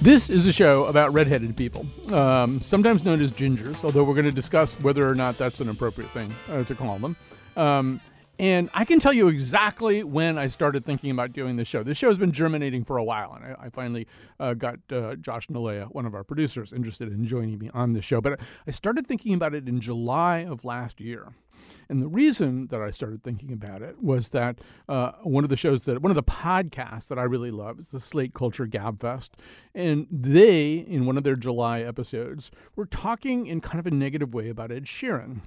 This is a show about redheaded people, um, sometimes known as gingers, although we're going to discuss whether or not that's an appropriate thing uh, to call them. Um, and I can tell you exactly when I started thinking about doing this show. This show has been germinating for a while, and I, I finally uh, got uh, Josh Nalea, one of our producers, interested in joining me on the show. But I started thinking about it in July of last year. And the reason that I started thinking about it was that uh, one of the shows that one of the podcasts that I really love is the Slate Culture Gabfest, and they in one of their July episodes were talking in kind of a negative way about Ed Sheeran,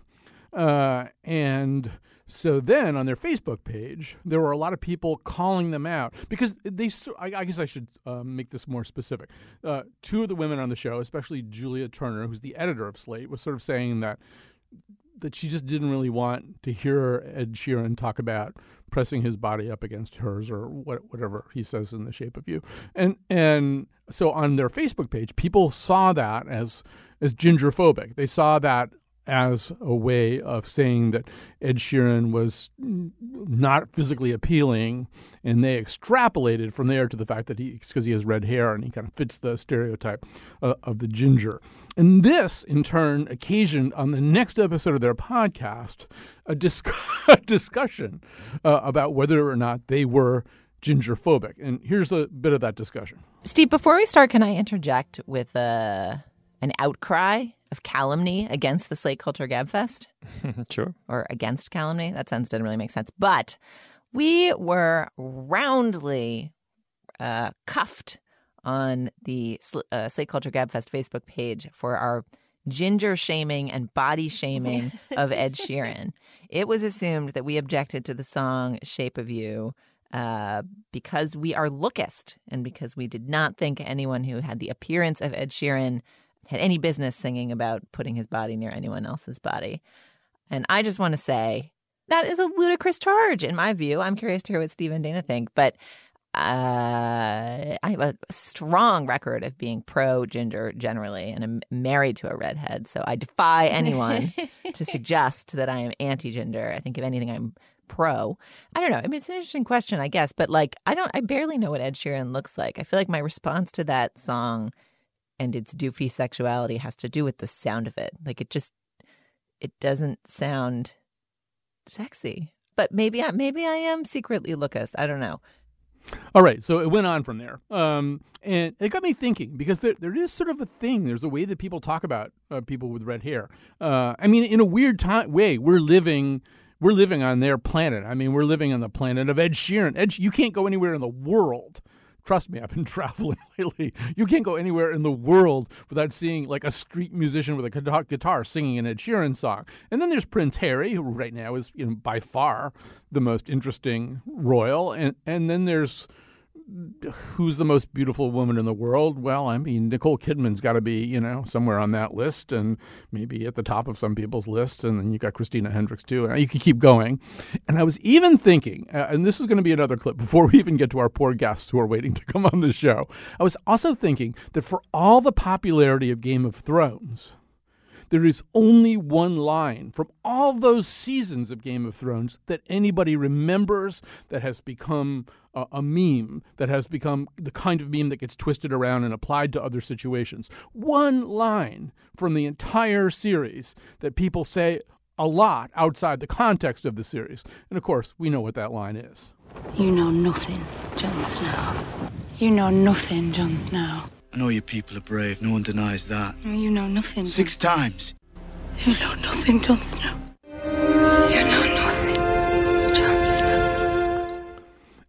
uh, and. So then on their Facebook page, there were a lot of people calling them out because they, I, guess I should uh, make this more specific. Uh, two of the women on the show, especially Julia Turner, who's the editor of Slate, was sort of saying that that she just didn't really want to hear Ed Sheeran talk about pressing his body up against hers or what, whatever he says in the shape of you. And and so on their Facebook page, people saw that as as gingerphobic. They saw that as a way of saying that Ed Sheeran was not physically appealing, and they extrapolated from there to the fact that he, because he has red hair and he kind of fits the stereotype uh, of the ginger. And this, in turn, occasioned on the next episode of their podcast a, dis- a discussion uh, about whether or not they were gingerphobic. And here's a bit of that discussion. Steve, before we start, can I interject with uh, an outcry of calumny against the Slate Culture Gabfest? sure. Or against calumny? That sentence didn't really make sense. But we were roundly uh, cuffed on the uh, Slate Culture Gabfest Facebook page for our ginger shaming and body shaming of Ed Sheeran. It was assumed that we objected to the song Shape of You uh, because we are lookist and because we did not think anyone who had the appearance of Ed Sheeran had any business singing about putting his body near anyone else's body. And I just want to say that is a ludicrous charge, in my view. I'm curious to hear what Steve and Dana think, but uh, I have a strong record of being pro ginger generally, and I'm married to a redhead. So I defy anyone to suggest that I am anti ginger. I think, if anything, I'm pro. I don't know. I mean, it's an interesting question, I guess, but like, I don't, I barely know what Ed Sheeran looks like. I feel like my response to that song and its doofy sexuality has to do with the sound of it. Like, it just, it doesn't sound sexy. But maybe I, maybe I am secretly lookist. I don't know. All right, so it went on from there, um, and it got me thinking because there, there is sort of a thing. There's a way that people talk about uh, people with red hair. Uh, I mean, in a weird way, we're living we're living on their planet. I mean, we're living on the planet of Ed Sheeran. Ed, you can't go anywhere in the world trust me, I've been traveling lately. You can't go anywhere in the world without seeing like a street musician with a guitar singing an Ed Sheeran song. And then there's Prince Harry, who right now is you know, by far the most interesting royal. And and then there's who's the most beautiful woman in the world? Well, I mean, Nicole Kidman's got to be, you know, somewhere on that list and maybe at the top of some people's list. And then you got Christina Hendricks too. And you could keep going. And I was even thinking, uh, and this is going to be another clip before we even get to our poor guests who are waiting to come on the show. I was also thinking that for all the popularity of Game of Thrones, there is only one line from all those seasons of Game of Thrones that anybody remembers that has become a, a meme, that has become the kind of meme that gets twisted around and applied to other situations. One line from the entire series that people say a lot outside the context of the series. And of course, we know what that line is. You know nothing, Jon Snow. You know nothing, Jon Snow. I know your people are brave. No one denies that. You know nothing. Six Jon. times. You know nothing, Jon Snow. You know nothing, Jon Snow.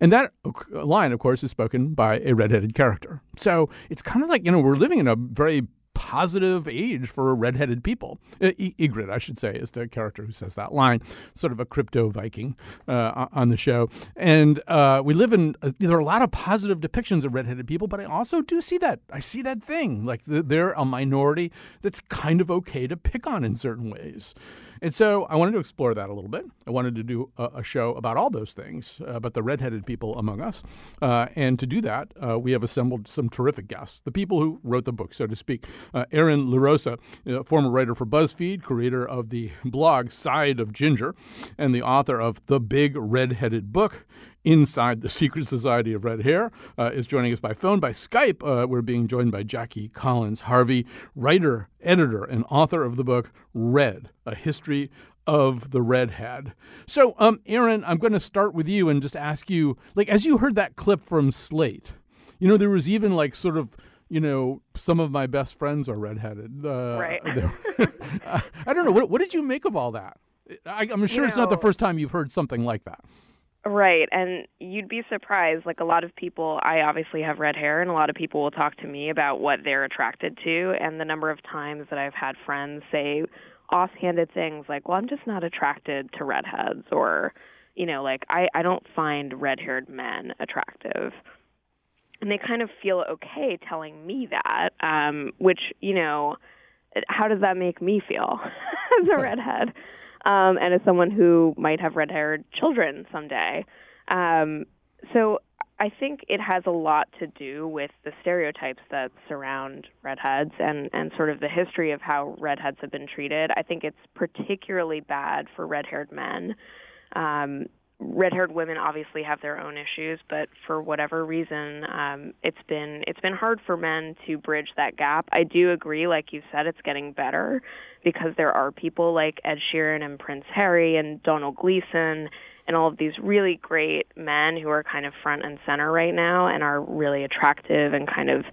And that line, of course, is spoken by a redheaded character. So it's kind of like, you know, we're living in a very positive age for redheaded people. Uh, Ygritte, I should say, is the character who says that line, sort of a crypto Viking uh, on the show. And uh, we live in, uh, there are a lot of positive depictions of redheaded people, but I also do see that. I see that thing. Like they're a minority that's kind of okay to pick on in certain ways. And so I wanted to explore that a little bit. I wanted to do a, a show about all those things, uh, about the redheaded people among us. Uh, and to do that, uh, we have assembled some terrific guests, the people who wrote the book, so to speak. Uh, Erin LaRosa, uh, former writer for BuzzFeed, creator of the blog Side of Ginger, and the author of The Big Redheaded Book inside the secret society of red hair, uh, is joining us by phone, by Skype. Uh, we're being joined by Jackie Colliss Harvey, writer, editor, and author of the book Red, A History of the red Redhead. So, um, Erin, I'm going to start with you and just ask you, like, as you heard that clip from Slate, you know, there was even like sort of you know, some of my best friends are redheaded. Uh, right. I don't know. What, what, did you make of all that? I, am sure you it's know, not the first time you've heard something like that. Right. And you'd be surprised. Like a lot of people, I obviously have red hair, and a lot of people will talk to me about what they're attracted to. And the number of times that I've had friends say offhanded things like, well, I'm just not attracted to redheads, or, you know, like, I, I don't find red haired men attractive. And they kind of feel okay telling me that, um, which, you know, how does that make me feel as a redhead? Um, and as someone who might have red haired children someday. Um, so I think it has a lot to do with the stereotypes that surround redheads and, and sort of the history of how redheads have been treated. I think it's particularly bad for red haired men. Um, red-haired women obviously have their own issues, but for whatever reason, um, it's been it's been hard for men to bridge that gap. I do agree, like you said, it's getting better because there are people like Ed Sheeran and Prince Harry and Domhnall Gleeson and all of these really great men who are kind of front and center right now and are really attractive and kind of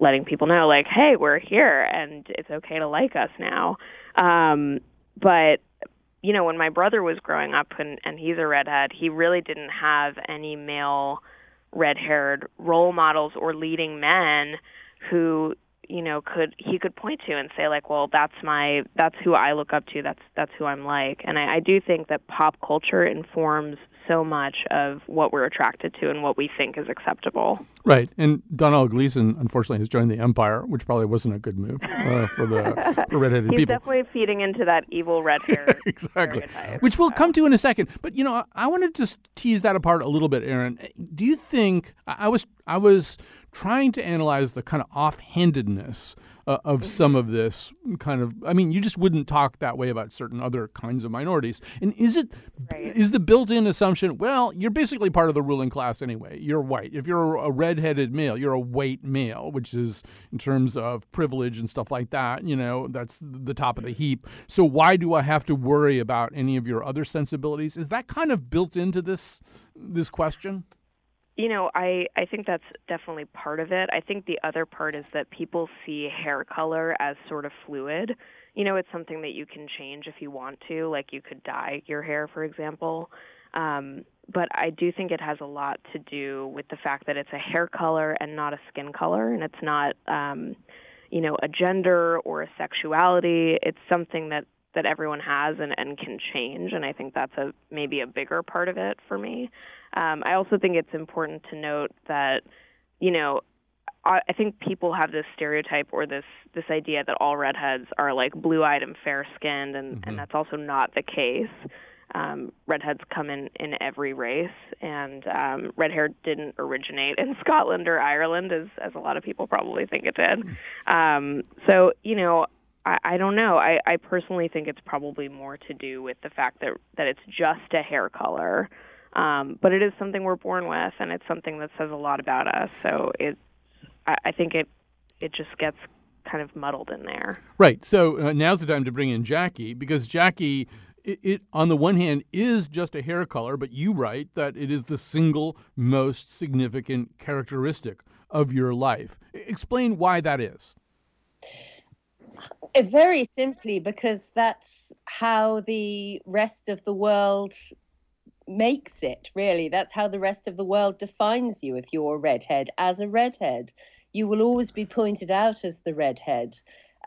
letting people know like, hey, we're here and it's okay to like us now. Um, but you know, when my brother was growing up and, and he's a redhead, he really didn't have any male red haired role models or leading men who you know could he could point to and say like well that's my that's who i look up to that's that's who i'm like and i, I do think that pop culture informs so much of what we're attracted to and what we think is acceptable. Right. And Domhnall Gleeson, unfortunately, has joined the Empire, which probably wasn't a good move uh, for the for redheaded He's people. He's definitely feeding into that evil red hair. exactly. Which we'll come to in a second. But you know, I want to just tease that apart a little bit, Erin. Do you think I was I was trying to analyze the kind of offhandedness uh, of some of this kind of i mean you just wouldn't talk that way about certain other kinds of minorities. And is it right. is the built-in assumption well you're basically part of the ruling class anyway. You're white. If you're a redheaded male you're a white male which is in terms of privilege and stuff like that you know that's the top of the heap. So why do i have to worry about any of your other sensibilities? Is that kind of built into this this question you know, I I think that's definitely part of it. I think the other part is that people see hair color as sort of fluid. You know, it's something that you can change if you want to, like you could dye your hair, for example. Um, but I do think it has a lot to do with the fact that it's a hair color and not a skin color, and it's not, um, you know, a gender or a sexuality. It's something that that everyone has and, and can change, and I think that's a maybe a bigger part of it for me. Um, I also think it's important to note that, you know, I, I think people have this stereotype or this this idea that all redheads are like blue-eyed and fair-skinned, and, mm-hmm. and that's also not the case. Um, redheads come in in every race, and um, red hair didn't originate in Scotland or Ireland, as as a lot of people probably think it did. Hmm. Um, so you know, I, I don't know. I, I personally think it's probably more to do with the fact that that it's just a hair color um, but it is something we're born with, and it's something that says a lot about us. So it, I, I think it, it just gets kind of muddled in there. Right. So uh, now's the time to bring in Jackie because Jackie. It, it, on the one hand is just a hair color, but you write that it is the single most significant characteristic of your life. Explain why that is. Very simply, because that's how the rest of the world makes it really that's how the rest of the world defines you if you're a redhead as a redhead you will always be pointed out as the redhead.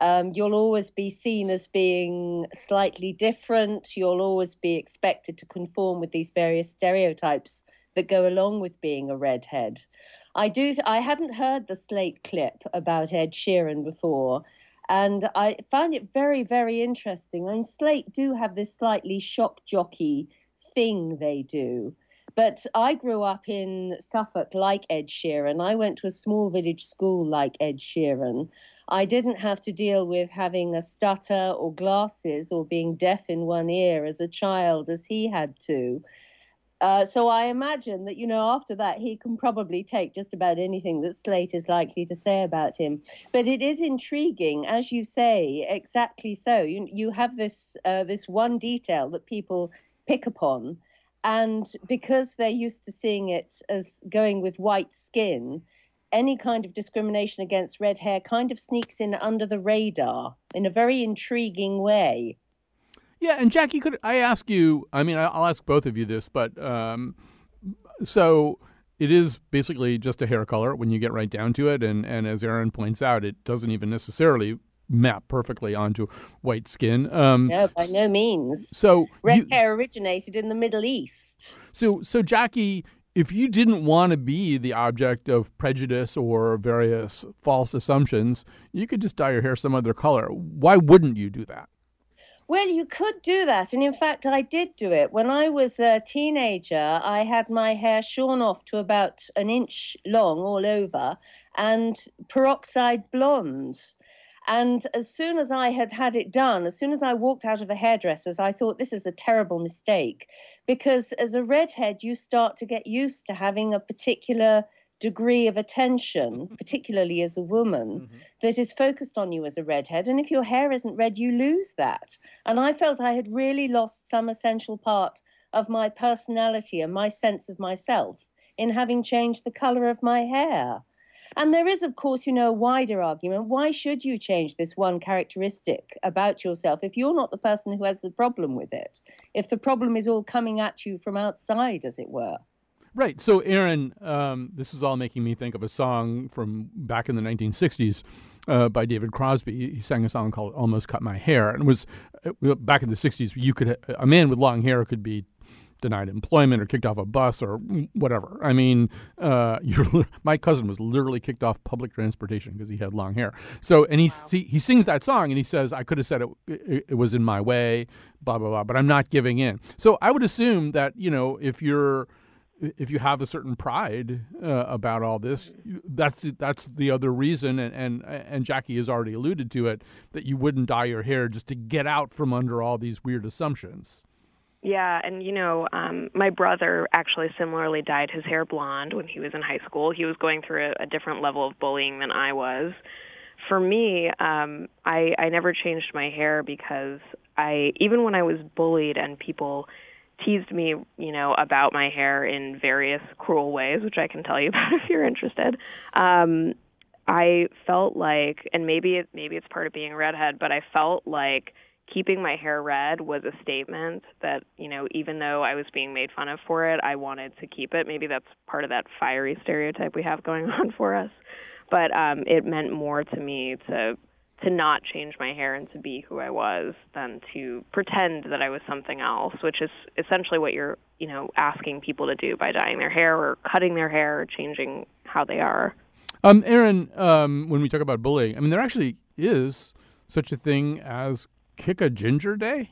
Um, you'll always be seen as being slightly different. You'll always be expected to conform with these various stereotypes that go along with being a redhead. I do. Th- I hadn't heard the Slate clip about Ed Sheeran before, and I found it very, very interesting. I mean, Slate do have this slightly shock jockey thing they do. But I grew up in Suffolk like Ed Sheeran. I went to a small village school like Ed Sheeran. I didn't have to deal with having a stutter or glasses or being deaf in one ear as a child as he had to. Uh, so I imagine that, you know, after that, he can probably take just about anything that Slate is likely to say about him. But it is intriguing, as you say, exactly so. You, you have this, uh, this one detail that people pick upon. And because they're used to seeing it as going with white skin, any kind of discrimination against red hair kind of sneaks in under the radar in a very intriguing way. Yeah, and Jackie, could I ask you? I mean, I'll ask both of you this, but um, so it is basically just a hair color when you get right down to it, and and as Erin points out, it doesn't even necessarily map perfectly onto white skin. Um, no, by no means. So red you, hair originated in the Middle East. So, so Jackie, if you didn't want to be the object of prejudice or various false assumptions, you could just dye your hair some other color. Why wouldn't you do that? Well, you could do that. And in fact, I did do it. When I was a teenager, I had my hair shorn off to about an inch long all over and peroxide blonde. And as soon as I had had it done, as soon as I walked out of the hairdresser's, I thought this is a terrible mistake. Because as a redhead, you start to get used to having a particular degree of attention, particularly as a woman, mm-hmm. that is focused on you as a redhead. And if your hair isn't red, you lose that. And I felt I had really lost some essential part of my personality and my sense of myself in having changed the color of my hair. And there is, of course, you know, a wider argument. Why should you change this one characteristic about yourself if you're not the person who has the problem with it? If the problem is all coming at you from outside, as it were. Right. So, Erin, um, this is all making me think of a song from back in the 1960s uh, by David Crosby. He sang a song called "Almost Cut My Hair," and it was uh, back in the 60s. You could a man with long hair could be denied employment or kicked off a bus or whatever. I mean, uh, my cousin was literally kicked off public transportation because he had long hair. So, and he, wow. he, he sings that song and he says, "I could have said it, it, it was in my way, blah blah blah," but I'm not giving in. So, I would assume that you know if you're if you have a certain pride uh, about all this, that's that's the other reason, and, and and Jackie has already alluded to it that you wouldn't dye your hair just to get out from under all these weird assumptions. Yeah, and you know, um, my brother actually similarly dyed his hair blonde when he was in high school. He was going through a, a different level of bullying than I was. For me, um, I I never changed my hair because I even when I was bullied and people teased me, you know, about my hair in various cruel ways, which I can tell you about if you're interested. Um, I felt like, and maybe it, maybe it's part of being a redhead, but I felt like keeping my hair red was a statement that, you know, even though I was being made fun of for it, I wanted to keep it. Maybe that's part of that fiery stereotype we have going on for us. But um, it meant more to me to to not change my hair and to be who I was than to pretend that I was something else, which is essentially what you're, you know, asking people to do by dyeing their hair or cutting their hair or changing how they are. Um, Erin, um, when we talk about bullying, I mean, there actually is such a thing as Kick a Ginger Day.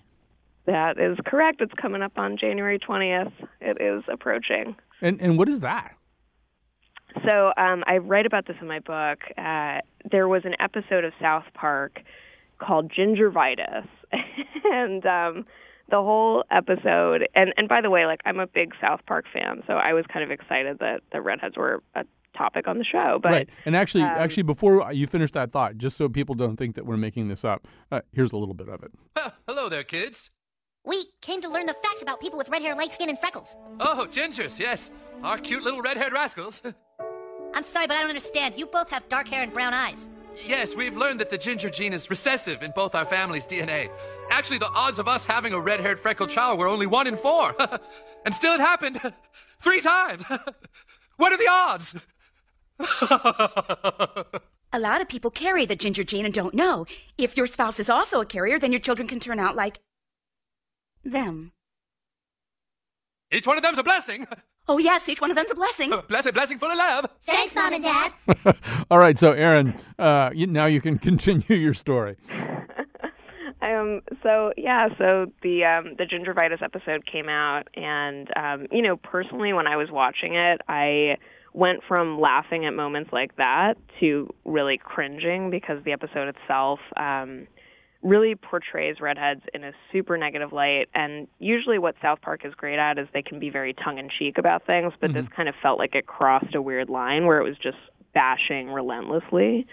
That is correct. It's coming up on January 20th. It is approaching. And and what is that? So um, I write about this in my book. Uh, there was an episode of South Park called Gingivitis, and um, the whole episode. And and by the way, like I'm a big South Park fan, so I was kind of excited that the redheads were a topic on the show. But right, and actually, um, actually, before you finish that thought, just so people don't think that we're making this up, uh, here's a little bit of it. hello there, kids. We came to learn the facts about people with red hair, light skin, and freckles. Oh, gingers, yes. Our cute little red-haired rascals. I'm sorry, but I don't understand. You both have dark hair and brown eyes. Yes, we've learned that the ginger gene is recessive in both our family's DNA. Actually, the odds of us having a red haired freckled child were only one in four. and still it happened three times. what are the odds? A lot of people carry the ginger gene and don't know. If your spouse is also a carrier, then your children can turn out like them. Each one of them's a blessing. Oh, yes, each one of them's a blessing. Blessed blessing full of love. Thanks, Mom and Dad. All right, so Erin, uh, you, now you can continue your story. Um, so yeah, so the um, the gingivitis episode came out, and um, you know, personally, when I was watching it, I went from laughing at moments like that to really cringing because the episode itself um, really portrays redheads in a super negative light. And usually, what South Park is great at is they can be very tongue in cheek about things, but mm-hmm. this kind of felt like it crossed a weird line where it was just bashing relentlessly.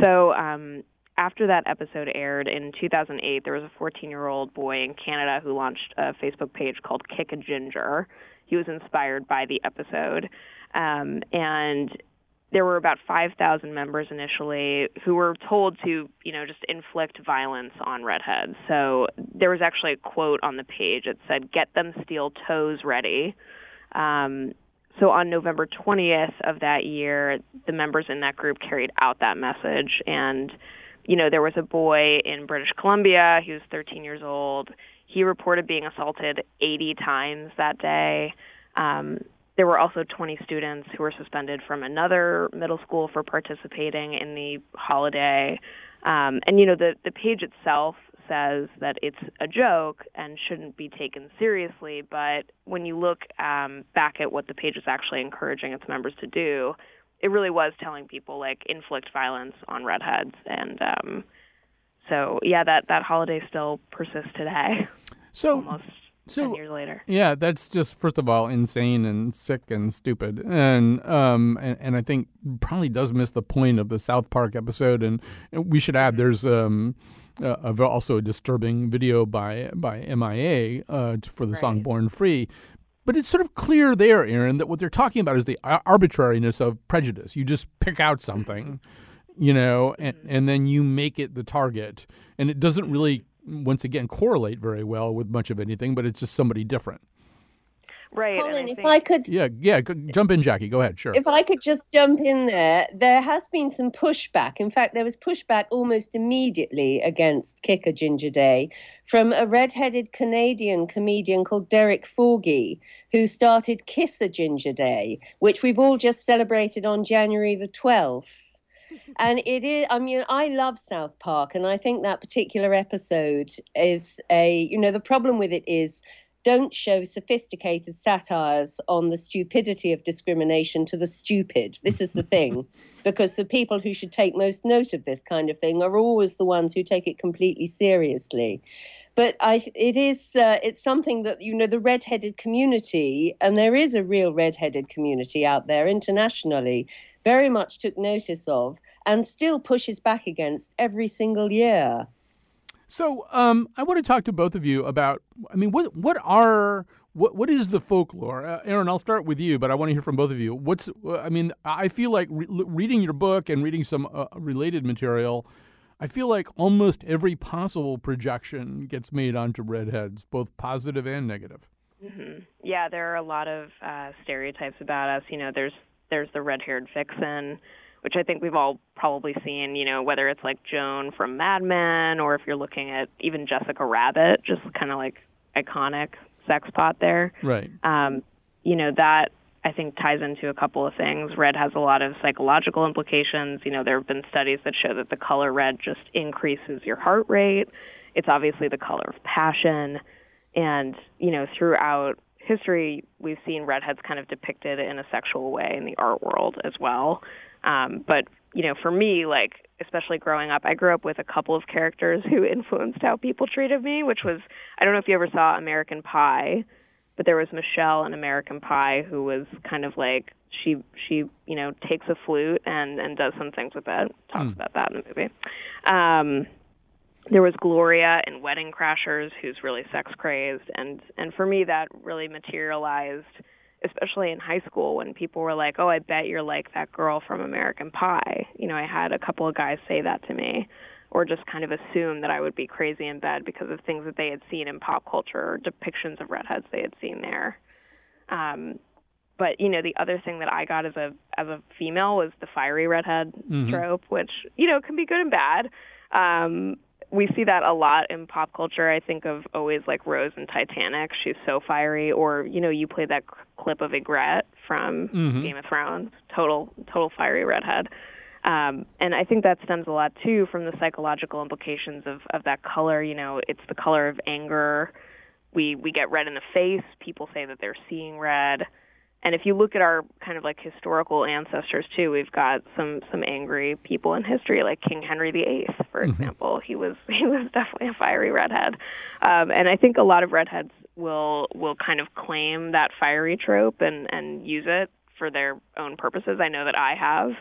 So, um, after that episode aired in 2008, there was a 14 year old boy in Canada who launched a Facebook page called Kick a Ginger. He was inspired by the episode. Um, and there were about 5,000 members initially who were told to, you know, just inflict violence on redheads. So there was actually a quote on the page. It said, "Get them steel toes ready." Um, so on November 20th of that year, the members in that group carried out that message, and you know, there was a boy in British Columbia. He was 13 years old. He reported being assaulted 80 times that day. Um, there were also 20 students who were suspended from another middle school for participating in the holiday. Um, and you know, the the page itself says that it's a joke and shouldn't be taken seriously. But when you look um, back at what the page is actually encouraging its members to do, it really was telling people like inflict violence on redheads. And um, so, yeah, that that holiday still persists today. So almost so, 10 years later. Yeah, that's just first of all insane and sick and stupid, and um and, and I think probably does miss the point of the South Park episode. And we should add there's um uh, also a disturbing video by by MIA uh, for the right. song "Born Free." But it's sort of clear there, Erin, that what they're talking about is the arbitrariness of prejudice. You just pick out something, you know, and, and then you make it the target, and it doesn't really once again correlate very well with much of anything, but it's just somebody different. Right. Colin, I if think... I could. Yeah, yeah. Jump in, Jackie. Go ahead. Sure. If I could just jump in there, there has been some pushback. In fact, there was pushback almost immediately against Kick a Ginger Day from a red-headed Canadian comedian called Derek Forgie, who started Kiss a Ginger Day, which we've all just celebrated on January the 12th and it is i mean i love south park and i think that particular episode is a you know the problem with it is don't show sophisticated satires on the stupidity of discrimination to the stupid. This is the thing, because the people who should take most note of this kind of thing are always the ones who take it completely seriously. But I, it is, uh, it's something that you know the redheaded community, and there is a real redheaded community out there internationally very much took notice of and still pushes back against every single year. So um, I want to talk to both of you about. I mean, what what are what what is the folklore? Uh, Erin, I'll start with you, but I want to hear from both of you. What's I mean, I feel like re- reading your book and reading some uh, related material. I feel like almost every possible projection gets made onto redheads, both positive and negative. Mm-hmm. Yeah, there are a lot of uh, stereotypes about us. You know, there's there's the red-haired vixen, which I think we've all probably seen. You know, whether it's like Joan from Mad Men, or if you're looking at even Jessica Rabbit, just kind of like iconic sex pot there. Right. Um, you know that I think ties into a couple of things. Red has a lot of psychological implications. You know, there have been studies that show that the color red just increases your heart rate. It's obviously the color of passion. And, you know, throughout history, we've seen redheads kind of depicted in a sexual way in the art world as well. Um, but you know, for me, like especially growing up, I grew up with a couple of characters who influenced how people treated me, which was I don't know if you ever saw American Pie, but there was Michelle in American Pie who was kind of like she she you know takes a flute and and does some things with it. Talks mm. about that in the movie. Um, there was Gloria in Wedding Crashers, who's really sex crazed, and and for me that really materialized, especially in high school when people were like, "Oh, I bet you're like that girl from American Pie." You know, I had a couple of guys say that to me, or just kind of assume that I would be crazy in bed because of things that they had seen in pop culture or depictions of redheads they had seen there. Um, but you know, the other thing that I got as a as a female was the fiery redhead Mhm. trope, which you know can be good and bad. Um, we see that a lot in pop culture. I think of always like Rose in Titanic. She's so fiery. Or you know, you play that clip of Ygritte from Mhm. Game of Thrones. Total, total fiery redhead. Um, and I think that stems a lot too from the psychological implications of of that color. You know, it's the color of anger. We we get red in the face. People say that they're seeing red. And if you look at our kind of like historical ancestors too, we've got some some angry people in history, like King Henry VIII, for example. He was he was definitely a fiery redhead, um, and I think a lot of redheads will will kind of claim that fiery trope and and use it for their own purposes. I know that I have.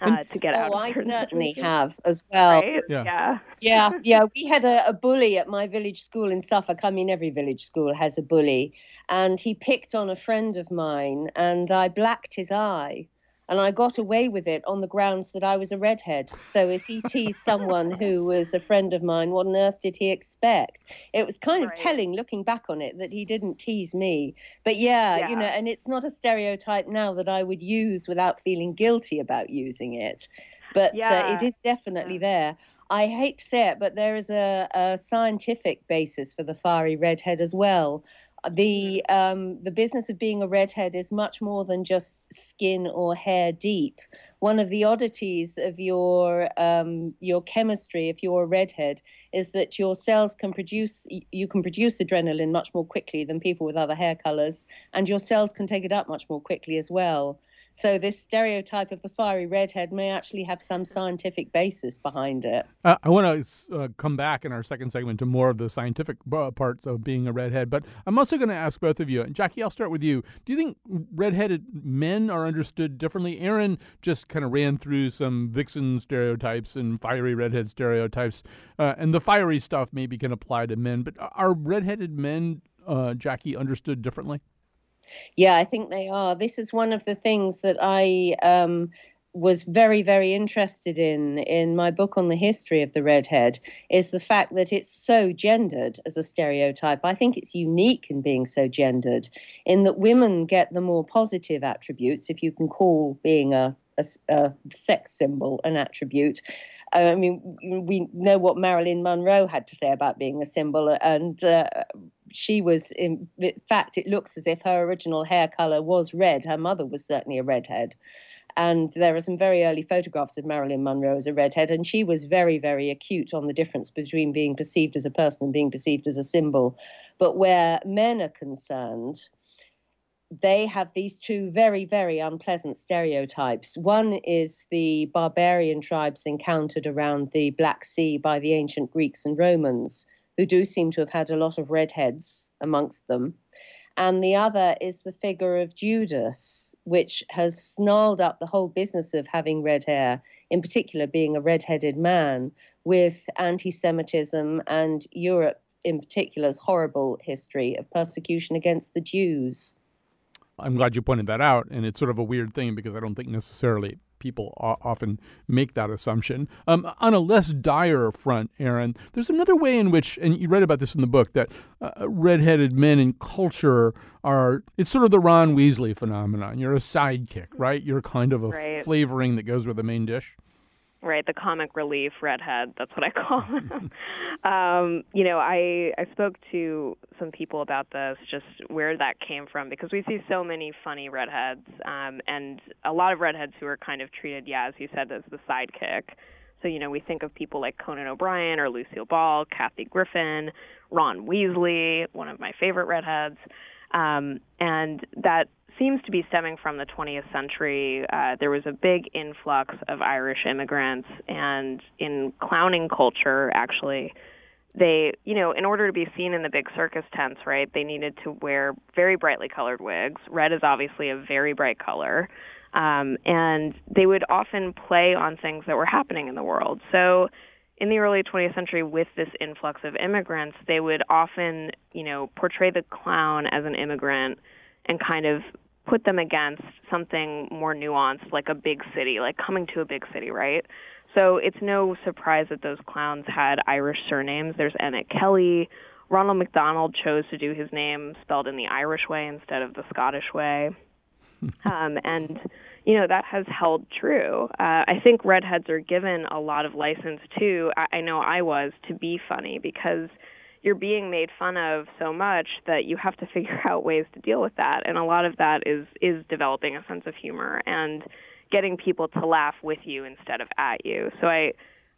Uh, to get out Oh, of I certainly situations. have as well. Right? Yeah. yeah. yeah, yeah. We had a, a bully at my village school in Suffolk. I mean, every village school has a bully. And he picked on a friend of mine, and I blacked his eye. And I got away with it on the grounds that I was a redhead. So if he teased someone who was a friend of mine, what on earth did he expect? It was kind of telling, looking back on it, that he didn't tease me. But yeah, you know, and it's not a stereotype now that I would use without feeling guilty about using it. But uh, it is definitely there. I hate to say it, but there is a, a scientific basis for the fiery redhead as well. The um, the business of being a redhead is much more than just skin or hair deep. One of the oddities of your um, your chemistry, if you're a redhead, is that your cells can produce you can produce adrenaline much more quickly than people with other hair colors, and your cells can take it up much more quickly as well. So this stereotype of the fiery redhead may actually have some scientific basis behind it. Uh, I want to uh, come back in our second segment to more of the scientific uh, parts of being a redhead, but I'm also going to ask both of you. And Jackie, I'll start with you. Do you think redheaded men are understood differently? Erin just kind of ran through some vixen stereotypes and fiery redhead stereotypes, uh, and the fiery stuff maybe can apply to men, but are redheaded men, uh, Jackie, understood differently? Yeah, I think they are. This is one of the things that I um, was very, very interested in in my book on the history of the redhead is the fact that it's so gendered as a stereotype. I think it's unique in being so gendered, in that women get the more positive attributes, if you can call being a, a, a sex symbol an attribute. I mean, we know what Marilyn Monroe had to say about being a symbol, and uh, she was, in fact, it looks as if her original hair color was red. Her mother was certainly a redhead. And there are some very early photographs of Marilyn Monroe as a redhead, and she was very, very acute on the difference between being perceived as a person and being perceived as a symbol. But where men are concerned, they have these two very, very unpleasant stereotypes. One is the barbarian tribes encountered around the Black Sea by the ancient Greeks and Romans, who do seem to have had a lot of redheads amongst them. And the other is the figure of Judas, which has snarled up the whole business of having red hair, in particular being a red-headed man, with anti Semitism and Europe in particular's horrible history of persecution against the Jews. I'm glad you pointed that out, and it's sort of a weird thing because I don't think necessarily people often make that assumption. Um, on a less dire front, Erin, there's another way in which, and you read about this in the book, that uh, redheaded men in culture are, it's sort of the Ron Weasley phenomenon. You're a sidekick, right? You're kind of a Right. flavoring that goes with the main dish. Right? The comic relief redhead that's what i call him. Um you know i i spoke to some people about this just where that came from because we see so many funny redheads um and a lot of redheads who are kind of treated yeah as you said as the sidekick. So you know we think of people like conan o'brien or lucille ball kathy griffin ron weasley one of my favorite redheads. Um and that seems to be stemming from the 20th century. Uh, there was a big influx of Irish immigrants, and in clowning culture, actually, they, you know, in order to be seen in the big circus tents, right, they needed to wear very brightly colored wigs. Red is obviously a very bright color. Um, and they would often play on things that were happening in the world. So, in the early 20th century, with this influx of immigrants, they would often, you know, portray the clown as an immigrant and kind of put them against something more nuanced, like a big city, like coming to a big city, right? So it's no surprise that those clowns had Irish surnames. There's Emmett Kelly. Ronald McDonald chose to do his name spelled in the Irish way instead of the Scottish way. um, and you know that has held true. Uh, I think redheads are given a lot of license too. I, I know I was to be funny because you're being made fun of so much that you have to figure out ways to deal with that, and a lot of that is is developing a sense of humor and getting people to laugh with you instead of at you. So I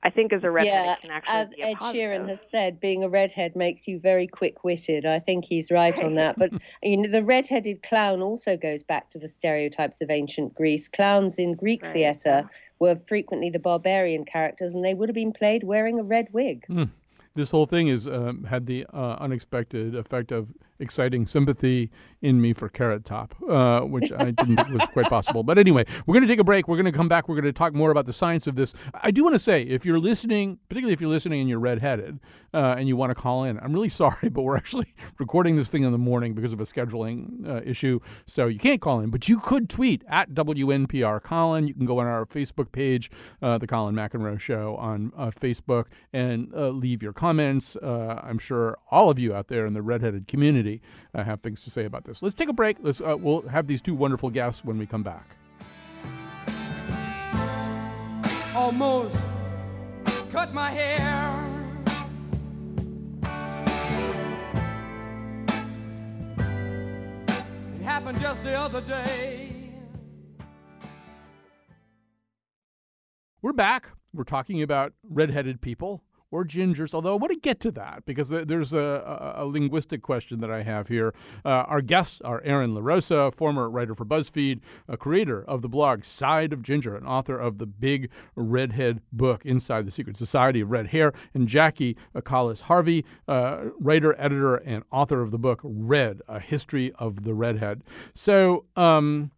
I think as a redhead, yeah, it can actually as be a Ed positive. Sheeran has said, being a redhead makes you very quick-witted. I think he's right on that. But you know, the red-headed clown also goes back to the stereotypes of ancient Greece. Clowns in Greek Right, theatre were frequently the barbarian characters, and they would have been played wearing a red wig. Hmm. This whole thing has um, had the uh, unexpected effect of exciting sympathy in me for Carrot Top, uh, which I didn't think was quite possible. But anyway, we're going to take a break. We're going to come back. We're going to talk more about the science of this. I do want to say, if you're listening, particularly if you're listening and you're redheaded uh, and you want to call in, I'm really sorry, but we're actually recording this thing in the morning because of a scheduling uh, issue. So you can't call in, but you could tweet at WNPR Colin. You can go on our Facebook page, uh, The Colin McEnroe Show on uh, Facebook, and uh, leave your comments. Uh, I'm sure all of you out there in the redheaded community uh, have things to say about this. Let's take a break. Let's uh, we'll have these two wonderful guests when we come back. almost cut my hair. It happened just the other day. We're back. We're talking about redheaded people or gingers, although I want to get to that because there's a, a, linguistic question that I have here. Uh, our guests are Erin LaRosa, former writer for BuzzFeed, a creator of the blog Side of Ginger, and author of the big redhead book, Inside the Secret Society of Red Hair, and Jackie Colliss Harvey, uh, writer, editor, and author of the book Red, A History of the Redhead. So, um,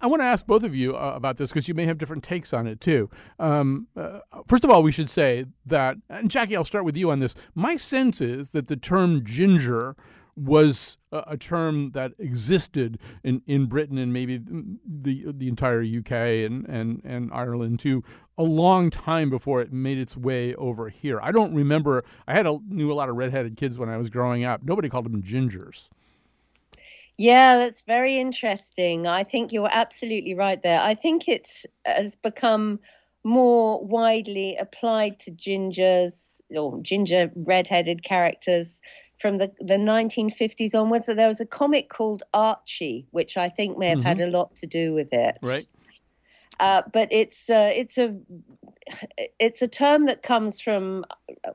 I want to ask both of you uh, about this because you may have different takes on it too. Um, uh, first of all, we should say that, and Jackie, I'll start with you on this. My sense is that the term ginger was a, a term that existed in, in Britain and maybe the the entire UK and, and, and Ireland too a long time before it made its way over here. I don't remember. I had a, knew a lot of redheaded kids when I was growing up. Nobody called them gingers. Yeah, that's very interesting. I think you're absolutely right there. I think it has become more widely applied to gingers or ginger redheaded characters from the, the 1950s onwards. So there was a comic called Archie, which I think may have had mm-hmm. a lot to do with it. Right. Uh, but it's uh, it's a it's a term that comes from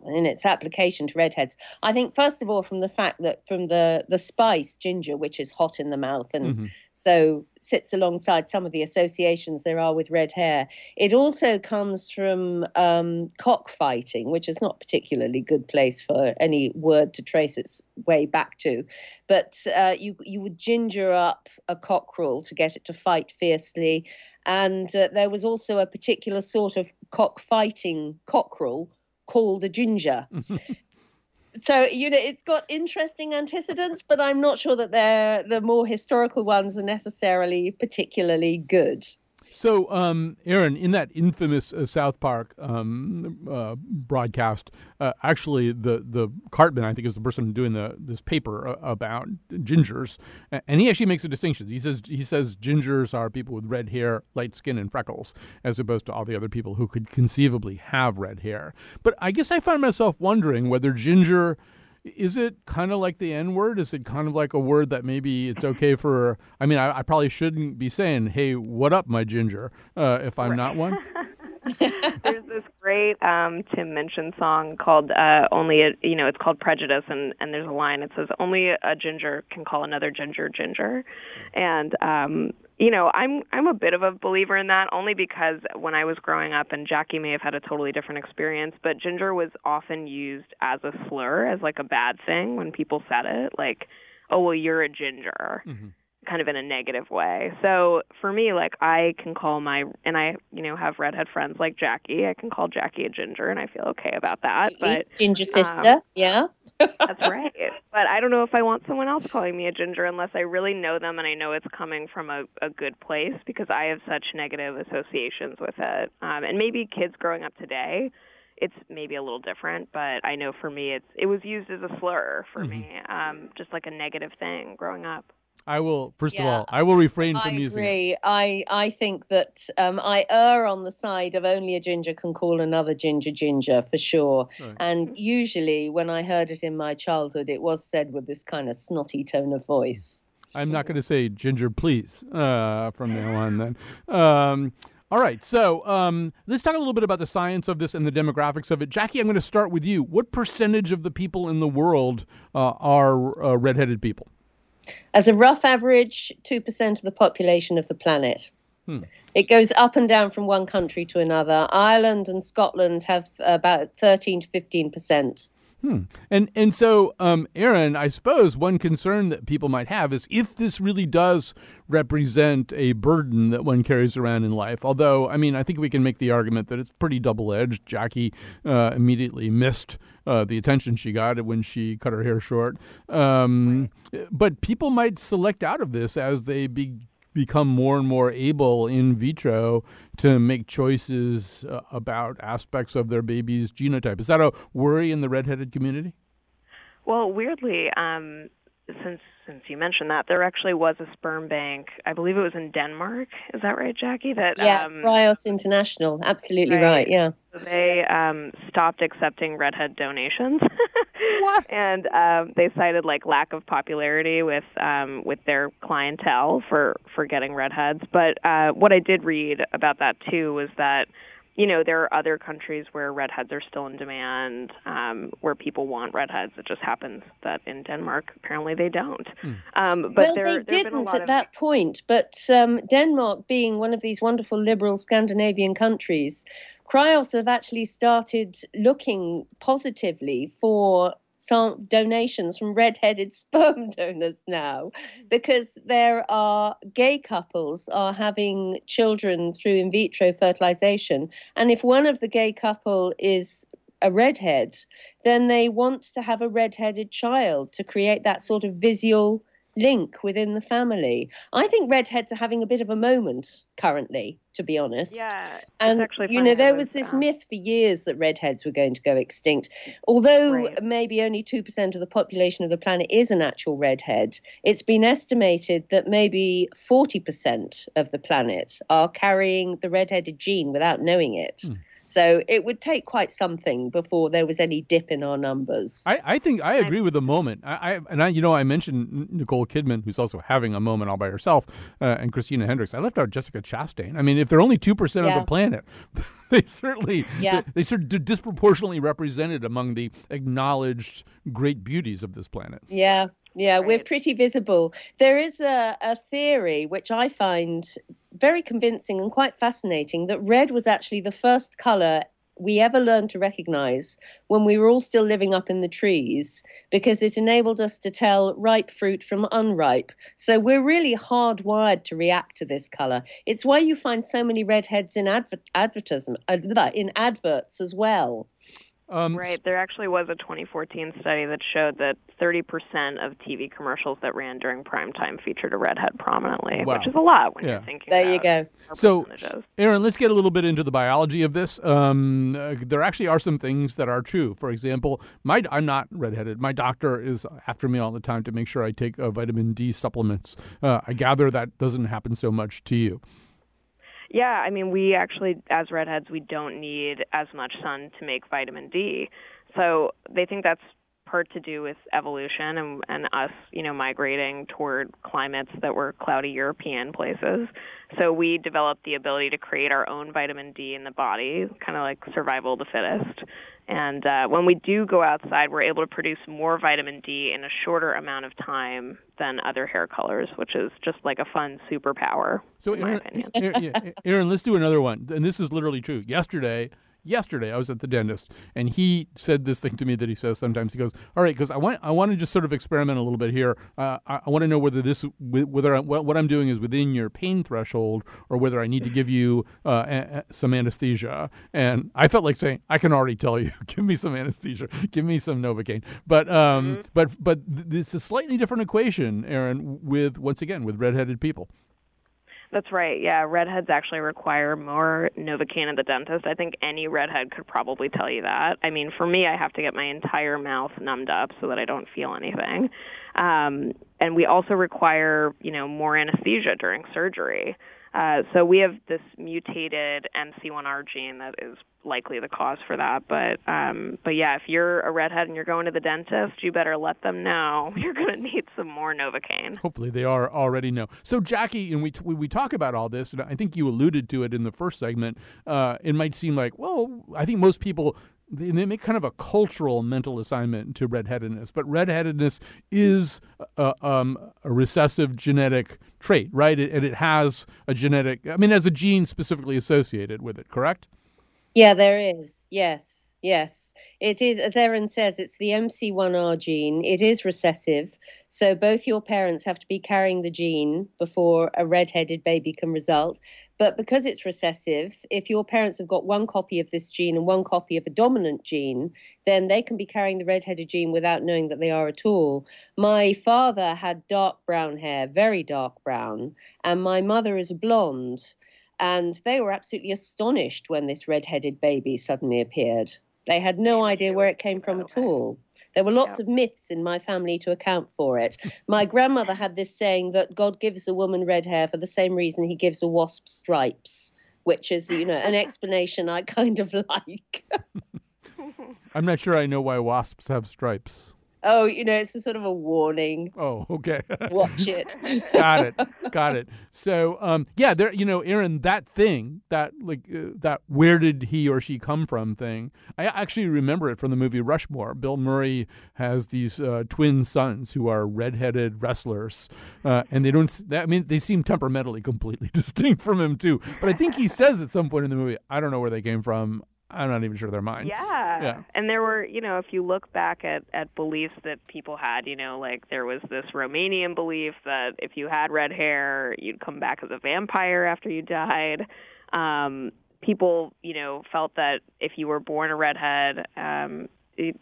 in its application to redheads. I think first of all from the fact that from the the spice ginger, which is hot in the mouth and Mhm. So sits alongside some of the associations there are with red hair. It also comes from um, cockfighting, which is not particularly good place for any word to trace its way back to. But uh, you you would ginger up a cockerel to get it to fight fiercely, and uh, there was also a particular sort of cockfighting cockerel called a ginger. so you know it's got interesting antecedents but i'm not sure that they're the more historical ones are necessarily particularly good So, um, Erin, in that infamous uh, South Park um, uh, broadcast, uh, actually, the the Cartman, I think, is the person doing the this paper uh, about gingers, and he actually makes a distinction. He says he says gingers are people with red hair, light skin, and freckles, as opposed to all the other people who could conceivably have red hair. But I guess I find myself wondering whether ginger. Is it kind of like the N word? Is it kind of like a word that maybe it's okay for? I mean, I, I probably shouldn't be saying, "Hey, what up, my ginger?" Uh, if I'm not one. There's this great um, Tim Minchin song called uh, "Only," a, you know, it's called "Prejudice," and and there's a line that says, "Only a ginger can call another ginger ginger," and um, you know, I'm I'm a bit of a believer in that only because when I was growing up, and Jackie may have had a totally different experience, but ginger was often used as a slur, as like a bad thing when people said it, like, "Oh, well, you're a ginger." Mm-hmm. Kind of in a negative way. So for me, like I can call my and I, you know, have redhead friends like Jackie. I can call Jackie a ginger, and I feel okay about that. But ginger um, sister yeah that's right. But I don't know if I want someone else calling me a ginger unless I really know them and I know it's coming from a, a good place because I have such negative associations with it. Um, and maybe kids growing up today, it's maybe a little different. But I know for me, it's it was used as a slur for me, um, just like a negative thing growing up. I will. First of all, I will refrain I from using it. agree. I I think that um, I err on the side of only a ginger can call another ginger ginger for sure. Right. And usually, when I heard it in my childhood, it was said with this kind of snotty tone of voice. I'm not going to say ginger, please, uh, from now on. Then. Um, all right, so um, let's talk a little bit about the science of this and the demographics of it. Jackie, I'm going to start with you. What percentage of the people in the world uh, are uh, redheaded people? As a rough average, two percent of the population of the planet. Hmm. It goes up and down from one country to another. Ireland and Scotland have about 13 to 15 percent. Hmm. And and so, um, Erin, I suppose one concern that people might have is if this really does represent a burden that one carries around in life. Although, I mean, I think we can make the argument that it's pretty double edged. Jackie uh, immediately missed uh, the attention she got when she cut her hair short. Um, But people might select out of this as they be, become more and more able in vitro to make choices uh, about aspects of their baby's genotype. Is that a worry in the redheaded community? Well, weirdly, um, since since you mentioned that, there actually was a sperm bank. I believe it was in Denmark. Is that right, Jackie? That Yeah, um, Cryos International. Absolutely Right. right. Yeah. they um, stopped accepting redhead donations. what? And um, they cited like lack of popularity with um, with their clientele for for getting redheads. But uh, what I did read about that too was that you know there are other countries where redheads are still in demand, um, where people want redheads. It just happens that in Denmark apparently they don't. Um, but well, there, they there have been a didn't lot at of that point. But um, Denmark, being one of these wonderful liberal Scandinavian countries, Cryos have actually started looking positively for some donations from red-headed sperm donors now because there are gay couples are having children through in vitro fertilization and if one of the gay couple is a redhead then they want to have a red-headed child to create that sort of visual link within the family. I think redheads are having a bit of a moment currently, to be honest. Yeah, it's And actually you know, there there was, was this um, myth for years that redheads were going to go extinct. Although Right. maybe only 2% of the population of the planet is an actual redhead, it's been estimated that maybe 40% of the planet are carrying the redheaded gene without knowing it. Hmm. So it would take quite something before there was any dip in our numbers. I, I think I agree with the moment. I, I and I, you know, I mentioned Nicole Kidman, who's also having a moment all by herself, uh, and Christina Hendricks. I left out Jessica Chastain. I mean, if they're only two percent of the planet, they certainly Yeah. they, they sort of disproportionately represented among the acknowledged great beauties of this planet. Yeah, yeah, we're pretty visible. There is a, a theory which I find very convincing and quite fascinating that red was actually the first color we ever learned to recognize when we were all still living up in the trees because it enabled us to tell ripe fruit from unripe. So we're really hardwired to react to this color. It's why you find so many redheads in adver- advertisement uh, in adverts as well. Um, Right. There actually was a 2014 study that showed that 30% of TV commercials that ran during prime time featured a redhead prominently, Wow. which is a lot when Yeah. you're thinking There you go. So. Erin, let's get a little bit into the biology of this. Um, uh, there actually are some things that are true. For example, my I'm not redheaded. My doctor is after me all the time to make sure I take uh, vitamin D supplements. Uh, I gather that doesn't happen so much to you. Yeah, I mean, we actually, as redheads, we don't need as much sun to make vitamin D. So they think that's part to do with evolution and, and us, you know, migrating toward climates that were cloudy European places. So we developed the ability to create our own vitamin D in the body, kind of like survival of the fittest. And uh, when we do go outside, we're able to produce more vitamin D in a shorter amount of time than other hair colors, which is just like a fun superpower. So, in my Erin, opinion. Erin, yeah, Erin, let's do another one. And this is literally true. Yesterday, yesterday I was at the dentist, and he said this thing to me that he says sometimes. He goes, "All right, because I want I want to just sort of experiment a little bit here. Uh, I, I want to know whether this whether I, what, I'm doing is within your pain threshold, or whether I need to give you uh, a, a- some anesthesia." And I felt like saying, "I can already tell you, give me some anesthesia, give me some novocaine." But um, but but th- this is a slightly different equation, Erin, with once again with redheaded people. That's right. Yeah, redheads actually require more Novocaine at the dentist. I think any redhead could probably tell you that. I mean, for me, I have to get my entire mouth numbed up so that I don't feel anything. Um, and we also require, you know, more anesthesia during surgery. Uh, so we have this mutated MC1R gene that is likely the cause for that. But um, but yeah, if you're a redhead and you're going to the dentist, you better let them know you're going to need some more Novocaine. Hopefully, they are already know. So Jackie, and we t- we talk about all this, and I think you alluded to it in the first segment. Uh, it might seem like, well, I think most people they, make kind of a cultural mental assignment to redheadedness, but redheadedness is a, um, a recessive genetic trait, right? It, and it has a genetic, I mean, has a gene specifically associated with it, correct? Yeah, there is. Yes, yes. It is, as Erin says, it's the MC1R gene. It is recessive. So both your parents have to be carrying the gene before a red-headed baby can result. But because it's recessive, if your parents have got one copy of this gene and one copy of a dominant gene, then they can be carrying the red-headed gene without knowing that they are at all. My father had dark brown hair, very dark brown, and my mother is blonde. And they were absolutely astonished when this red-headed baby suddenly appeared. They had no idea where it came from at all. There were lots of myths in my family to account for it. My grandmother had this saying that God gives a woman red hair for the same reason he gives a wasp stripes, which is, you know, an explanation I kind of like. I'm not sure I know why wasps have stripes. Oh, you know, it's a sort of a warning. Oh, okay. Watch it. Got it. Got it. So, um, yeah, there. You know, Erin, that thing, that like uh, that, where did he or she come from thing? I actually remember it from the movie Rushmore. Bill Murray has these uh, twin sons who are redheaded wrestlers, uh, and they don't. I mean, they seem temperamentally completely distinct from him too. But I think he says at some point in the movie, I don't know where they came from. I'm not even sure they're mine. Yeah. Yeah. And there were, you know, if you look back at at beliefs that people had, you know, like there was this Romanian belief that if you had red hair, you'd come back as a vampire after you died. Um, people, you know, felt that if you were born a redhead, um,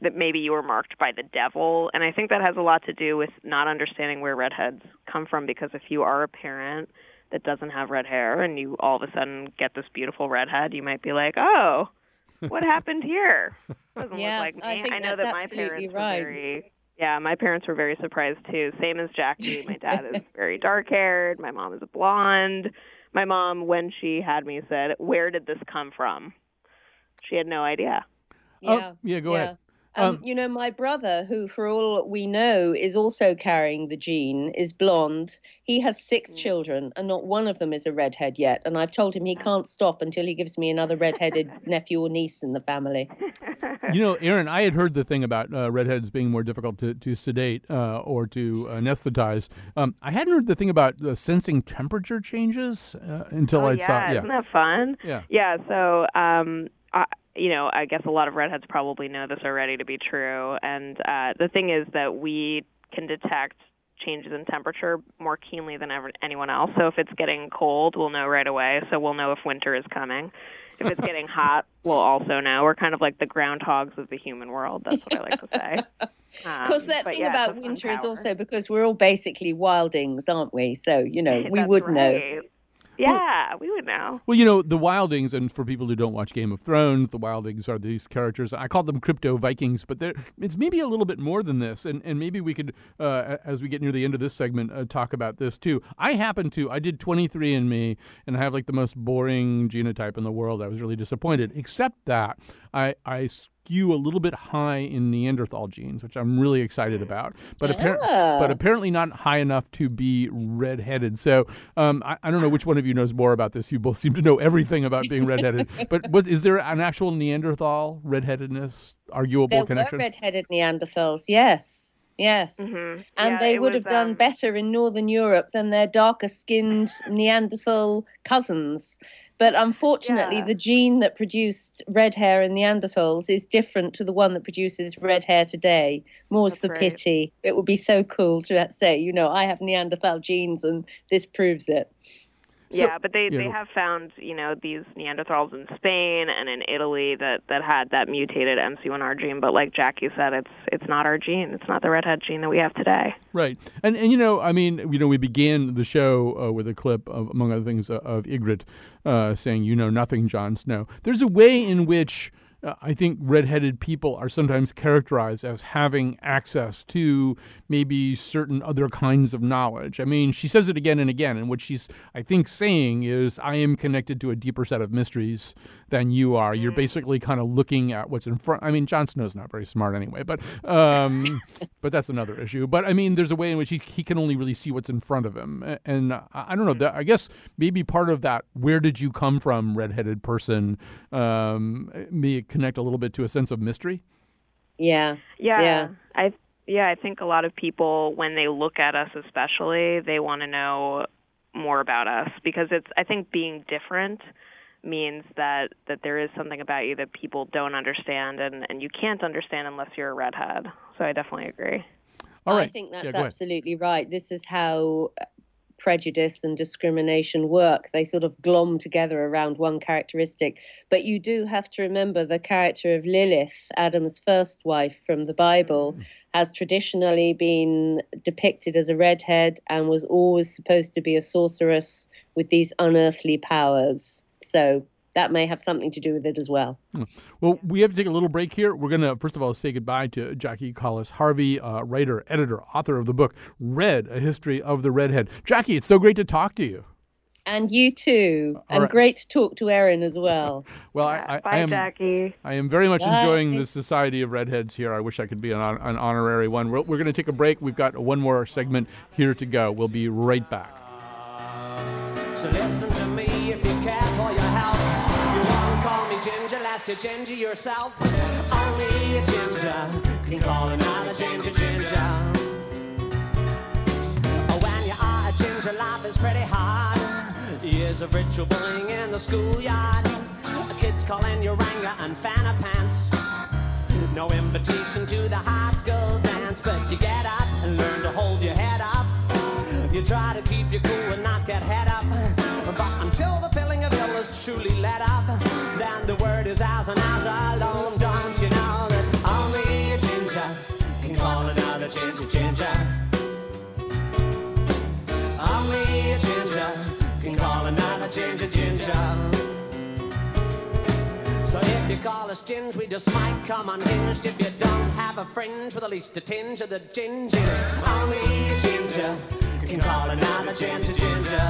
that maybe you were marked by the devil. And I think that has a lot to do with not understanding where redheads come from because if you are a parent that doesn't have red hair and you all of a sudden get this beautiful redhead, you might be like, "Oh, what happened here? Doesn't Yeah, look like me." I think know that's that my absolutely parents right. were very yeah, my parents were very surprised too. Same as Jackie. My dad is very dark haired. My mom is a blonde. My mom, when she had me, said, "Where did this come from?" She had no idea. Yeah. Oh, yeah, go ahead. Um, Um, you know, my brother, who for all we know is also carrying the gene, is blonde. He has six children, and not one of them is a redhead yet. And I've told him he can't stop until he gives me another redheaded nephew or niece in the family. You know, Erin, I had heard the thing about uh, redheads being more difficult to, to sedate uh, or to anesthetize. Um, I hadn't heard the thing about uh, sensing temperature changes uh, until oh, I yeah, saw. isn't that fun? Yeah. Yeah. So, um, I, you know, I guess a lot of redheads probably know this already to be true. And uh, the thing is that we can detect changes in temperature more keenly than ever anyone else. So if it's getting cold, we'll know right away. So we'll know if winter is coming. If it's getting hot, we'll also know. We're kind of like the groundhogs of the human world. That's what I like to say. Um, Of course, that thing yeah, about winter is also because we're all basically wildlings, aren't we? So, you know, we That's would know. Yeah, we would know. Well, you know, the Wildlings, and for people who don't watch Game of Thrones, the Wildlings are these characters. I call them crypto Vikings, but they're, it's maybe a little bit more than this. And, and maybe we could, uh, as we get near the end of this segment, uh, talk about this too. I happen to, I did 23andMe, and I have like the most boring genotype in the world. I was really disappointed, except that I, I skew a little bit high in Neanderthal genes, which I'm really excited about. But, appar- Ah. but apparently not high enough to be redheaded. So um, I, I don't know which one of you knows more about this. You both seem to know everything about being redheaded. but what, is there an actual Neanderthal redheadedness arguable There connection? were redheaded Neanderthals, yes. Yes. Mhm. And Yeah, they would was, have done um, better in Northern Europe than their darker skinned Neanderthal cousins. But unfortunately, Yeah. the gene that produced red hair in Neanderthals is different to the one that produces red hair today. More's That's the right. pity. It would be so cool to uh, say, you know, I have Neanderthal genes and this proves it. Yeah, but they, yeah, they have found, you know, these Neanderthals in Spain and in Italy that, that had that mutated MC1R gene. But like Jackie said, it's it's not our gene. It's not the redhead gene that we have today. Right, and and you know, I mean, you know, we began the show uh, with a clip of, among other things, uh, of Ygritte uh, saying, "You know nothing, Jon Snow." There's a way in which. Uh, I think redheaded people are sometimes characterized as having access to maybe certain other kinds of knowledge. I mean, she says it again and again, and what she's, I think, saying is, I am connected to a deeper set of mysteries than you are. You're basically kind of looking at what's in front. I mean, Jon Snow's not very smart anyway, but um, but that's another issue. But I mean, there's a way in which he, he can only really see what's in front of him, and I, I don't know. That, I guess maybe part of that, where did you come from, redheaded person, um, may connect a little bit to a sense of mystery. Yeah. Yeah, Yeah. I yeah, I think a lot of people when they look at us especially, they want to know more about us because it's I think being different means that that there is something about you that people don't understand and and you can't understand unless you're a redhead. So I definitely agree. All right. I think Yeah, that's go ahead. absolutely right. This is how uh, prejudice and discrimination work. They sort of glom together around one characteristic. But you do have to remember the character of Lilith, Adam's first wife from the Bible, has traditionally been depicted as a redhead and was always supposed to be a sorceress with these unearthly powers. So that may have something to do with it as well. Well, we have to take a little break here. We're going to, first of all, say goodbye to Jackie Colliss Harvey, uh, writer, editor, author of the book Red, A History of the Redhead. Jackie, it's so great to talk to you. And you too. All and right. great to talk to Erin as well. Well, I, I, Bye, I am Jackie. I am very much Bye. enjoying the Society of Redheads here. I wish I could be an, an honorary one. We're, we're going to take a break. We've got one more segment here to go. We'll be right back. So listen to me if you care for your health. You won't call me ginger unless you're ginger yourself. Only a ginger can call another ginger ginger. Oh, when you are a ginger, life is pretty hard. Years of ritual bullying in the schoolyard. Kids calling you Ranger and Fanta pants. No invitation to the high school dance, but you get up and learn to hold your head up. You try to keep your cool and not get head up. But until the feeling of ill is truly let up, then the word is ours and ours alone. Don't you know that only a ginger can call another ginger ginger? Only a ginger can call another ginger ginger. So if you call us ginge, we just might come unhinged. If you don't have a fringe with at least a tinge of the ginger, only a ginger can call another ginger ginger.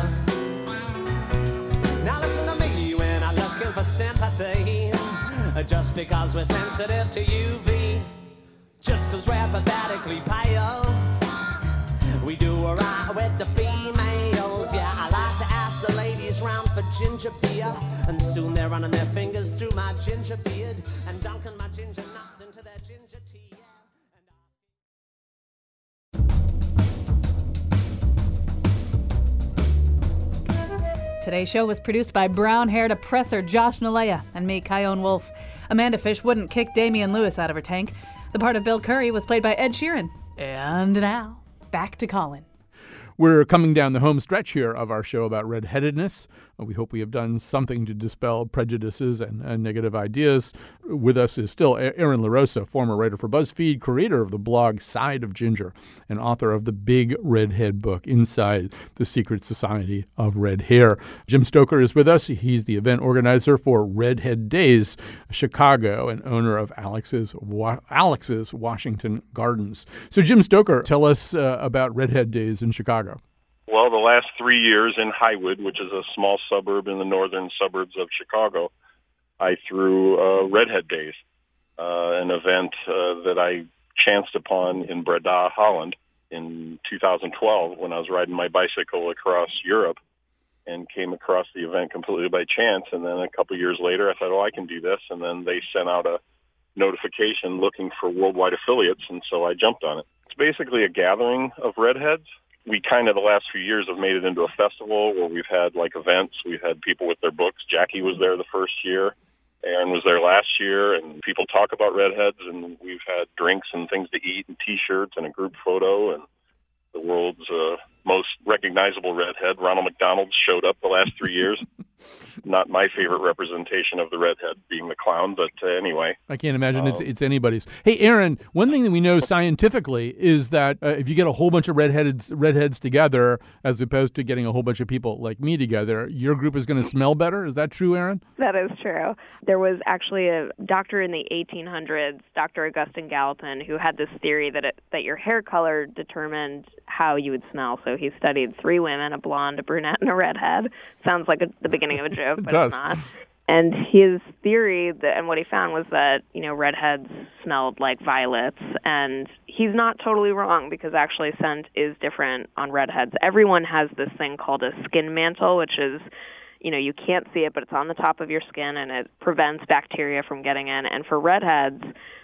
Now listen to me when I'm looking for sympathy. Just because we're sensitive to UV, just cause we're pathetically pale. We do alright with the females. Yeah, I like to ask the ladies round for ginger beer. And soon they're running their fingers through my ginger beard and dunking my ginger nuts into their ginger tea. Today's show was produced by brown haired oppressor Josh Nalley and me, Chion Wolf. Amanda Fish wouldn't kick Damian Lewis out of her tank. The part of Bill Curry was played by Ed Sheeran. And now, back to Colin. We're coming down the home stretch here of our show about redheadedness. Uh, We hope we have done something to dispel prejudices and, and negative ideas. With us is still Erin LaRosa, former writer for BuzzFeed, creator of the blog Side of Ginger, and author of the big redhead book, Inside the Secret Society of Red Hair. Jim Stoker is with us. He's the event organizer for Redhead Days Chicago and owner of Alex's, Wa- Alex's Washington Gardens. So, Jim Stoker, tell us uh, about Redhead Days in Chicago. Well, the last three years in Highwood, which is a small suburb in the northern suburbs of Chicago, I threw uh, Redhead Days, uh, an event uh, that I chanced upon in Breda, Holland, in 2012 when I was riding my bicycle across Europe and came across the event completely by chance. And then a couple years later, I thought, oh, I can do this. And then they sent out a notification looking for worldwide affiliates, and so I jumped on it. It's basically a gathering of redheads we kind of the last few years have made it into a festival where we've had like events. We've had people with their books. Jackie was there the first year. Erin was there last year, and people talk about redheads, and we've had drinks and things to eat, and T-shirts, and a group photo, and the world's uh, most recognizable redhead. Ronald McDonald showed up the last three years. Not my favorite representation of the redhead, being the clown, but uh, anyway. I can't imagine it's Um, it's anybody's. Hey, Erin, one thing that we know scientifically is that uh, if you get a whole bunch of redheads redheads together, as opposed to getting a whole bunch of people like me together, your group is going to smell better. Is that true, Erin? That is true. There was actually a doctor in the 1800s, Dr. Augustine Galopin, who had this theory that it, that your hair color determined how you would smell. So he studied three women, a blonde, a brunette, and a redhead. Sounds like a, the beginning of a joke, It but does. it's not. And his theory that, and what he found was that you know redheads smelled like violets, and he's not totally wrong because actually scent is different on redheads. Everyone has this thing called a skin mantle, which is you know you can't see it, but it's on the top of your skin and it prevents bacteria from getting in. And for redheads,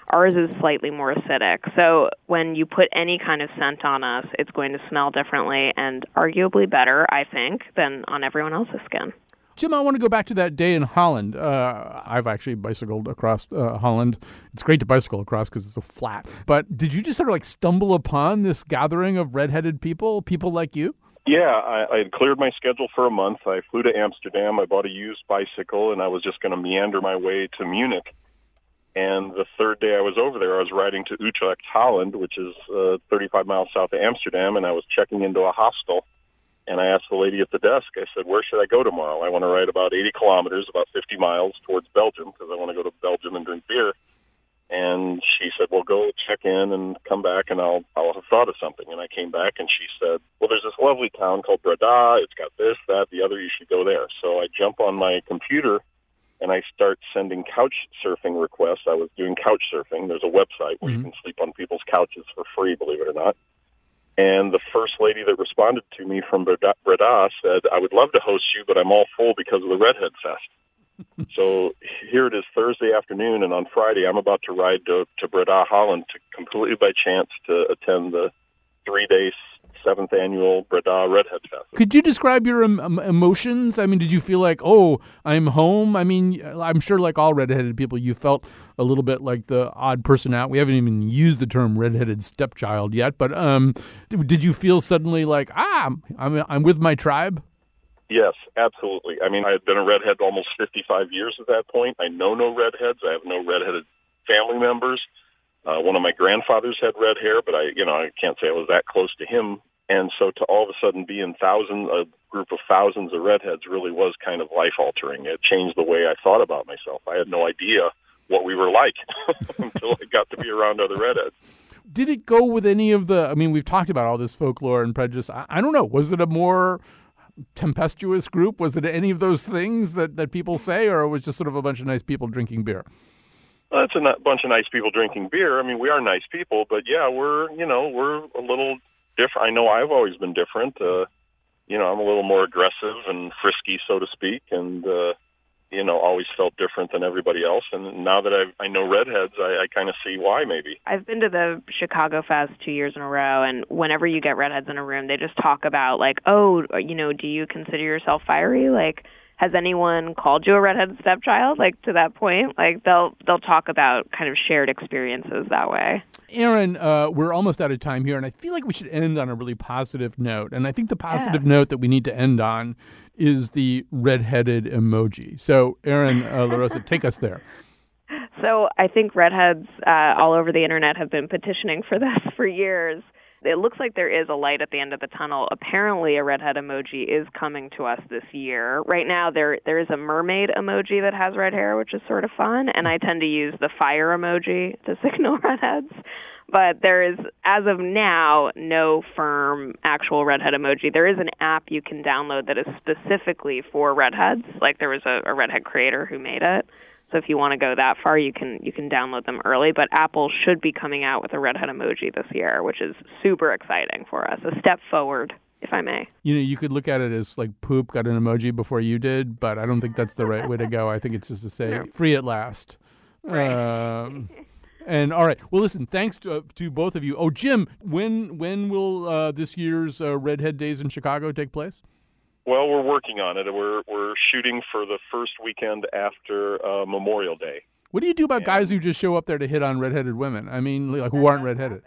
ours is slightly more acidic. So when you put any kind of scent on us, it's going to smell differently and arguably better, I think, than on everyone else's skin. Jim, I want to go back to that day in Holland. Uh, I've actually bicycled across uh, Holland. It's great to bicycle across because it's so flat. But did you just sort of like stumble upon this gathering of redheaded people, people like you? Yeah, I, I had cleared my schedule for a month. I flew to Amsterdam. I bought a used bicycle, and I was just going to meander my way to Munich. And the third day I was over there, I was riding to Utrecht, Holland, which is uh, 35 miles south of Amsterdam, and I was checking into a hostel. And I asked the lady at the desk, I said, where should I go tomorrow? I want to ride about 80 kilometers, about 50 miles towards Belgium, because I want to go to Belgium and drink beer. And she said, well, go check in and come back, and I'll, I'll have thought of something. And I came back, and she said, well, there's this lovely town called Breda. It's got this, that, the other. You should go there. So I jump on my computer, and I start sending couch surfing requests. I was doing couch surfing. There's a website where you mhm. can sleep on people's couches for free, believe it or not. And the first lady that responded to me from Breda, said, I would love to host you, but I'm all full because of the Redhead Fest. so here it is Thursday afternoon, and on Friday I'm about to ride to, to Breda, Holland, to completely by chance to attend the three-day seventh annual Breda Redhead Fest. Could you describe your em- em- emotions? I mean, did you feel like, oh, I'm home? I mean, I'm sure, like all redheaded people, you felt a little bit like the odd person out. We haven't even used the term redheaded stepchild yet, but um, did you feel suddenly like, ah, I'm I'm with my tribe? Yes, absolutely. I mean, I had been a redhead almost 55 years at that point. I know no redheads. I have no redheaded family members. Uh, one of my grandfathers had red hair, but I, you know, I can't say I was that close to him. And so to all of a sudden be in thousands, a group of thousands of redheads really was kind of life altering. It changed the way I thought about myself. I had no idea what we were like until I got to be around other redheads. Did it go with any of the? I mean, we've talked about all this folklore and prejudice. I, I don't know. Was it a more tempestuous group? Was it any of those things that, that people say, or it was just sort of a bunch of nice people drinking beer? Well, it's a n- bunch of nice people drinking beer. I mean, we are nice people, but yeah, we're you know we're a little different. I know I've always been different. Uh, you know, I'm a little more aggressive and frisky, so to speak, and uh, you know, always felt different than everybody else. And now that I I know redheads, I, I kind of see why maybe. I've been to the Chicago Fest two years in a row, and whenever you get redheads in a room, they just talk about like, oh, you know, do you consider yourself fiery? Like, has anyone called you a redheaded stepchild? Like to that point, like they'll they'll talk about kind of shared experiences that way. Erin, uh, we're almost out of time here, and I feel like we should end on a really positive note. And I think the positive note that we need to end on is the redheaded emoji. So, Erin uh, LaRosa, take us there. So I think redheads uh, all over the internet have been petitioning for this for years. It looks like there is a light at the end of the tunnel. Apparently, a redhead emoji is coming to us this year. Right now, there there is a mermaid emoji that has red hair, which is sort of fun, and I tend to use the fire emoji to signal redheads. But there is, as of now, no firm actual redhead emoji. There is an app you can download that is specifically for redheads. Like there was a, a redhead creator who made it. So if you want to go that far, you can you can download them early. But Apple should be coming out with a redhead emoji this year, which is super exciting for us. A step forward, if I may. You know, you could look at it as like poop got an emoji before you did, but I don't think that's the right way to go. I think it's just to say free at last. Um, and all right, well, listen. Thanks to, uh, to both of you. Oh, Jim, when when will uh, this year's uh, Redhead Days in Chicago take place? Well, we're working on it. We're we're shooting for the first weekend after uh, Memorial Day. What do you do about guys who just show up there to hit on redheaded women? I mean, like who aren't redheaded?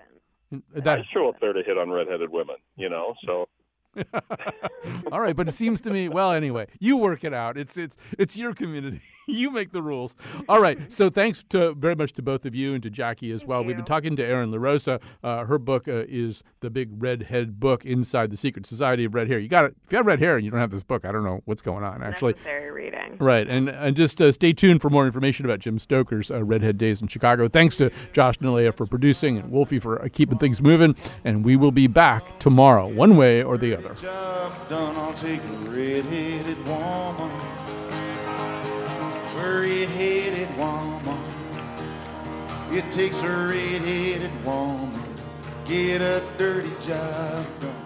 That, I show up there to hit on redheaded women, you know. So All right, but it seems to me. Well, anyway, you work it out. It's it's it's your community. You make the rules. All right. So thanks to very much to both of you and to Jackie as well. We've been talking to Erin LaRosa. Uh, her book uh, is the big redhead book inside the secret society of red hair. You got it. If you have red hair and you don't have this book, I don't know what's going on. Actually, necessary reading. Right, and and just uh, stay tuned for more information about Jim Stoker's uh, Redhead Days in Chicago. Thanks to Josh Nalley for producing and Wolfie for uh, keeping things moving. And we will be back tomorrow, one way or the other. Red-headed woman. It takes a red-headed woman. Get a dirty job done.